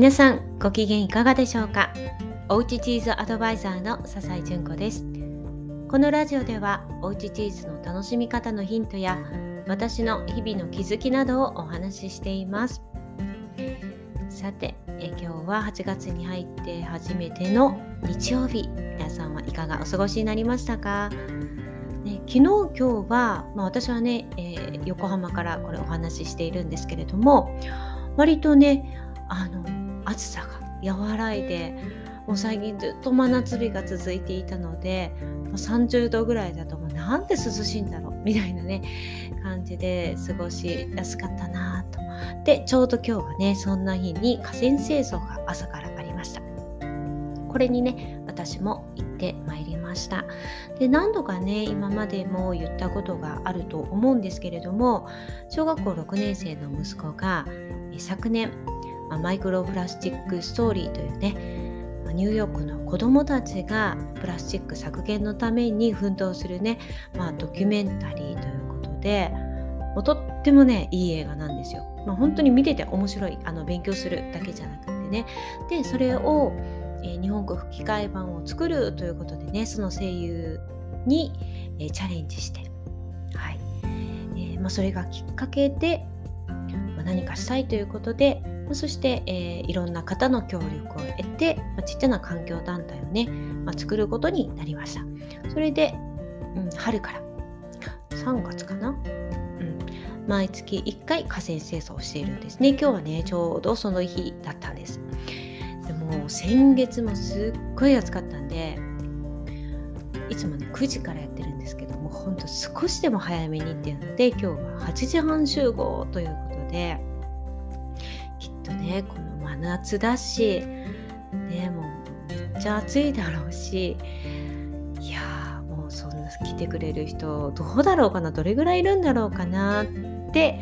皆さんご機嫌いかがでしょうか？おうちチーズアドバイザーの笹井純子です。このラジオではおうちチーズの楽しみ方のヒントや私の日々の気づきなどをお話ししています。さてえ今日は8月に入って初めての日曜日。皆さんはいかがお過ごしになりましたか？ね、昨日今日は、まあ、私はね、えー、横浜からこれお話ししているんですけれども割とねあの暑さが和らいでもう最近ずっと真夏日が続いていたので30度ぐらいだともうなんて涼しいんだろうみたいなね感じで過ごしやすかったなと。でちょうど今日はねそんな日に河川清掃が朝からありました。これにね私も行ってまいりましたで何度かね今までも言ったことがあると思うんですけれども小学校6年生の息子が昨年まあ、マイクロプラスチックストーリーというね、ニューヨークの子どもたちがプラスチック削減のために奮闘するね、まあ、ドキュメンタリーということでもうとってもねいい映画なんですよ。まあ、本当に見てて面白いあの勉強するだけじゃなくてね。でそれを、えー、日本語吹き替え版を作るということでねその声優に、えー、チャレンジして、はい。えーまあ、それがきっかけで、まあ、何かしたいということでそして、えー、いろんな方の協力を得て、まあ、ちっちゃな環境団体をね、まあ、作ることになりました。それで、うん、春から3月かな、うん、毎月1回河川清掃をしているんですね。今日はね、ちょうどその日だったんです。でも先月もすっごい暑かったんで、いつもね9時からやってるんですけどもほんと少しでも早めにっていうので今日は8時半集合ということできっとねこの真夏だしねもめっちゃ暑いだろうしいやもうそんな来てくれる人どうだろうかなどれぐらいいるんだろうかなって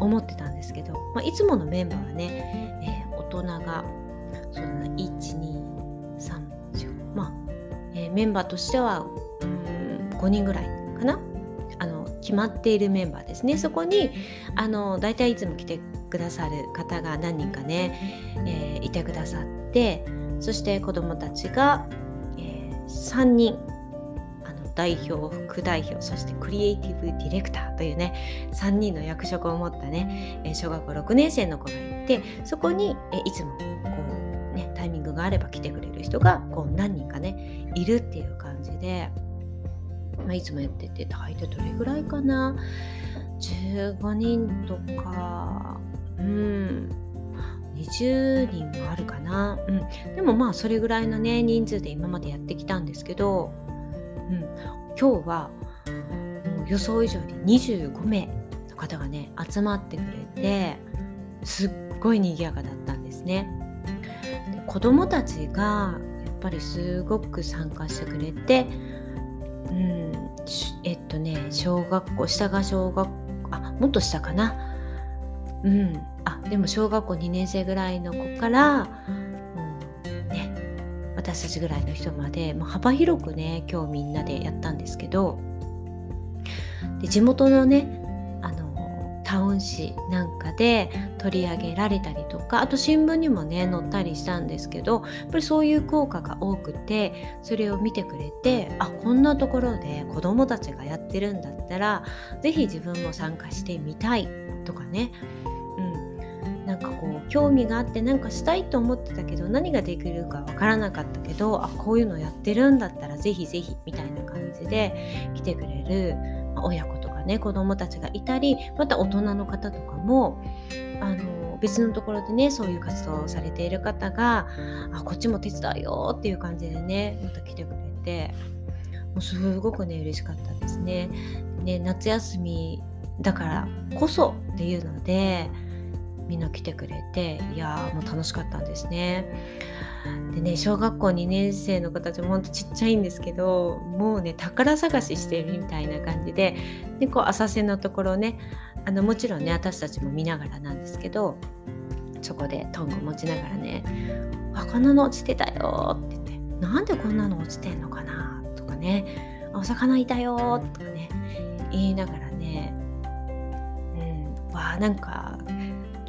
思ってたんですけど、まあ、いつものメンバーはね、えー、大人がそうだな1234まあ、えー、メンバーとしては5人ぐらいかな？あの決まっているメンバーですね。そこにあの大体いつも来てくださる方が何人かね、えー、いてくださってそして子どもたちが、えー、3人あの代表副代表そしてクリエイティブディレクターというね3人の役職を持ったね、え小学校6年生の子がいてそこに、えいつもこう、ね、タイミングがあれば来てくれる人がこう何人かねいるっていう感じで。まあ、いつもやってて大体どれぐらいかな？15人とかうん。20人もあるかな、うん、でもまあそれぐらいのね人数で今までやってきたんですけど、うん、今日はもう予想以上に25名の方がね集まってくれてすっごい賑やかだったんですね。で子供たちがやっぱりすごく参加してくれて、うん、えっとね小学校下が小学校あもっと下かな。うん、あでも小学校2年生ぐらいの子から、うんね、私たちぐらいの人まで、まあ、幅広くね今日みんなでやったんですけどで地元のねあのタウン誌なんかで取り上げられたりとかあと新聞にもね載ったりしたんですけどやっぱりそういう効果が多くてそれを見てくれてあこんなところで子どもたちがやってるんだったら是非自分も参加してみたいとかねなんかこう興味があってなんかしたいと思ってたけど何ができるかわからなかったけどあこういうのやってるんだったらぜひぜひみたいな感じで来てくれる、親子とかね子供たちがいたりまた大人の方とかもあの別のところでねそういう活動をされている方があこっちも手伝うよっていう感じでねまた来てくれてもうすごくね嬉しかったですね。ね夏休みだからこそっていうのでみんな来てくれていやもう楽しかったんですね。でね小学校2年生の子たちもほんとちっちゃいんですけどもうね宝探ししてるみたいな感じででこう浅瀬のところねあのもちろんね私たちも見ながらなんですけどそこでトング持ちながらね「あこんなの落ちてたよ」って言って「なんでこんなの落ちてんのかな」とかね「お魚いたよ」とかね言いながらねうんわあなんか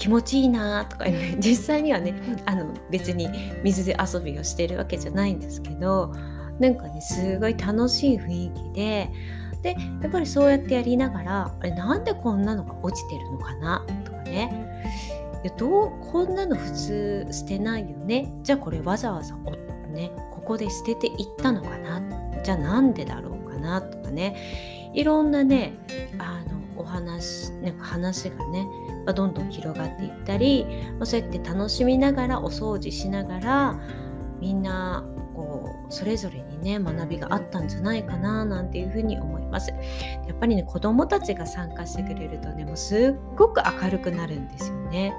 気持ちいいなとかね実際にはねあの別に水で遊びをしてるわけじゃないんですけどなんかねすごい楽しい雰囲気ででやっぱりそうやってやりながらあれなんでこんなのが落ちてるのかな？とかねいやどうこんなの普通捨てないよね？じゃあこれわざわざねここで捨てていったのかな？じゃあなんでだろうかな？とかね。いろんなねあのお話なんか話がねどんどん広がっていったりそうやって楽しみながらお掃除しながらみんなこうそれぞれにね学びがあったんじゃないかななんていうふうに思います。やっぱりね子どもたちが参加してくれるとねもうすっごく明るくなるんですよね。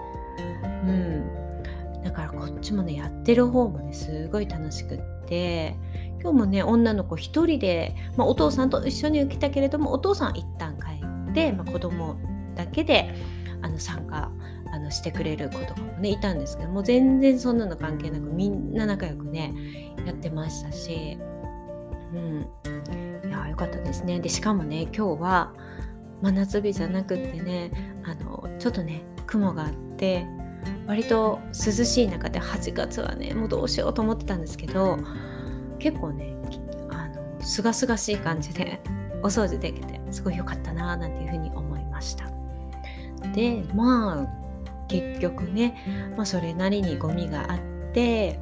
うん。だからこっちもねやってる方もねすごい楽しくって。今日もね女の子一人で、まあ、お父さんと一緒に来たけれどもお父さん一旦帰って、まあ、子供だけであの参加あのしてくれる子とかもねいたんですけどもう全然そんなの関係なくみんな仲良くねやってましたし。うん。いやよかったですね。でしかもね今日は真夏日じゃなくってねあのちょっとね雲があって割と涼しい中で8月はねもうどうしようと思ってたんですけど結構ねあの清々しい感じでお掃除できてすごい良かったななんていうふうに思いました。でまあ結局ね、まあ、それなりにゴミがあって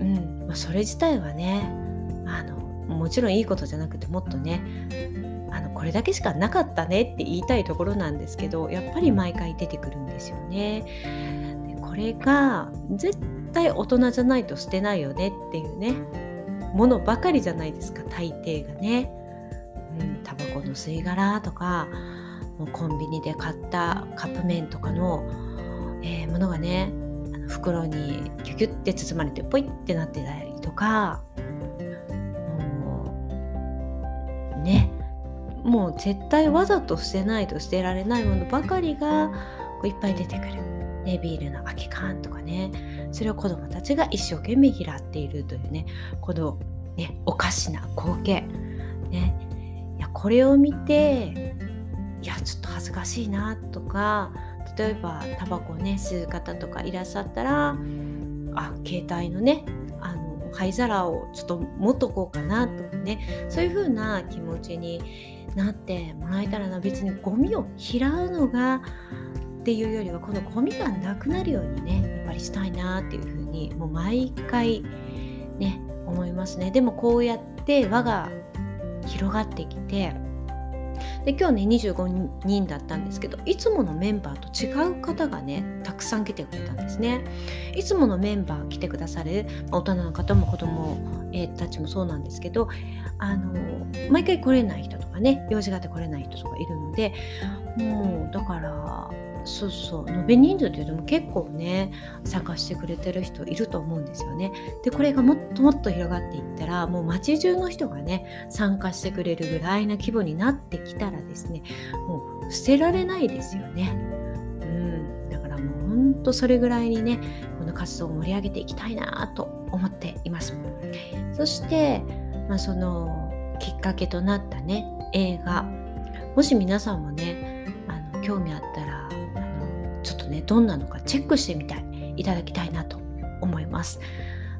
うんまあ、それ自体はねあのもちろんいいことじゃなくてもっとねあのこれだけしかなかったねって言いたいところなんですけどやっぱり毎回出てくるんですよね。でこれが絶対大人じゃないと捨てないよねっていうねものばかりじゃないですか大抵がね。うん、タバコの吸い殻とかもうコンビニで買ったカップ麺とかの、えー、ものがね袋にギュギュッて包まれてポイってなってたりとかもうねもう絶対わざと捨てないと捨てられないものばかりがこういっぱい出てくる。ね、ビールの空き缶とかね。それを子どもたちが一生懸命拾っているというねこの、ね、おかしな光景、ね、いやこれを見ていやちょっと恥ずかしいなとか例えばタバコをね吸う方とかいらっしゃったらあ携帯のねあの灰皿をちょっと持っとこうかなとかねそういう風な気持ちになってもらえたらな。別にゴミを拾うのがっていうよりはこのゴミがなくなるようにねやっぱりしたいなっていう風にもう毎回ね思いますね。でもこうやって輪が広がってきてで今日ね25人だったんですけどいつものメンバーと違う方がねたくさん来てくれたんですね。いつものメンバー来てくださる大人の方も子供、え、たちもそうなんですけどあの毎回来れない人とかね用事があって来れない人とかいるのでもうだからそうそう延べ人数というのも結構ね参加してくれてる人いると思うんですよね。でこれがもっともっと広がっていったらもう街中の人がね参加してくれるぐらいな規模になってきたらですねもう捨てられないですよね。うん、だからもうほんとそれぐらいにねこの活動を盛り上げていきたいなと思っています。そして、まあ、そのきっかけとなったね映画もし皆さんもねあの興味あったらねどんなのかチェックしてみたいいただきたいなと思います。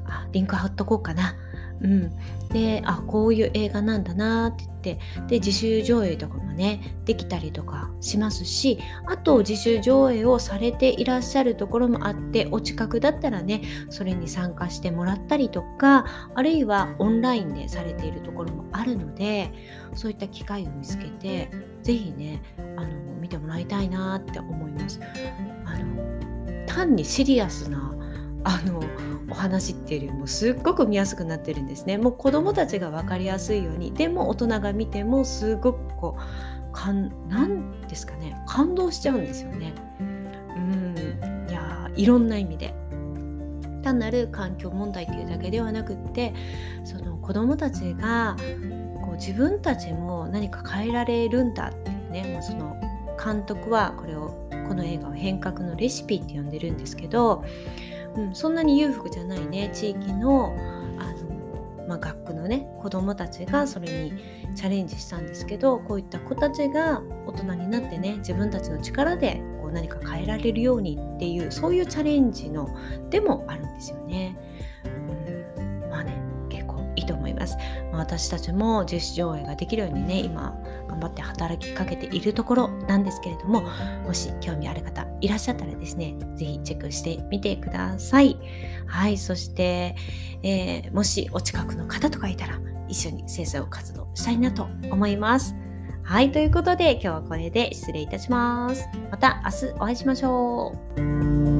あリンク貼っとこうかな。うんであこういう映画なんだなって言ってで自主上映とかもねできたりとかしますしあと自主上映をされていらっしゃるところもあってお近くだったらねそれに参加してもらったりとかあるいはオンラインでされているところもあるのでそういった機会を見つけて是非ねあの見てもらいたいなって思います。あの単にシリアスなあのお話っていうよりもすっごく見やすくなってるんですね。もう子どもたちが分かりやすいようにでも大人が見てもすごくこうかんなんですかね感動しちゃうんですよね。うんいやいろんな意味で。単なる環境問題っていうだけではなくってその子どもたちがこう自分たちも何か変えられるんだっていうねもうその監督はこれをこの映画を変革のレシピって呼んでるんですけどうん、そんなに裕福じゃないね地域のあの、まあ、学区のね子どもたちがそれにチャレンジしたんですけどこういった子たちが大人になってね自分たちの力でこう何か変えられるようにっていうそういうチャレンジのでもあるんですよね。うん、まあね結構いいと思います。まあ、私たちも自主上映ができるようにね今頑張って働きかけているところなんですけれどももし興味ある方いらっしゃったらですね是非チェックしてみてください。はいそして、えー、もしお近くの方とかいたら一緒に清掃活動したいなと思います。はい、ということで今日はこれで失礼いたします。また明日お会いしましょう。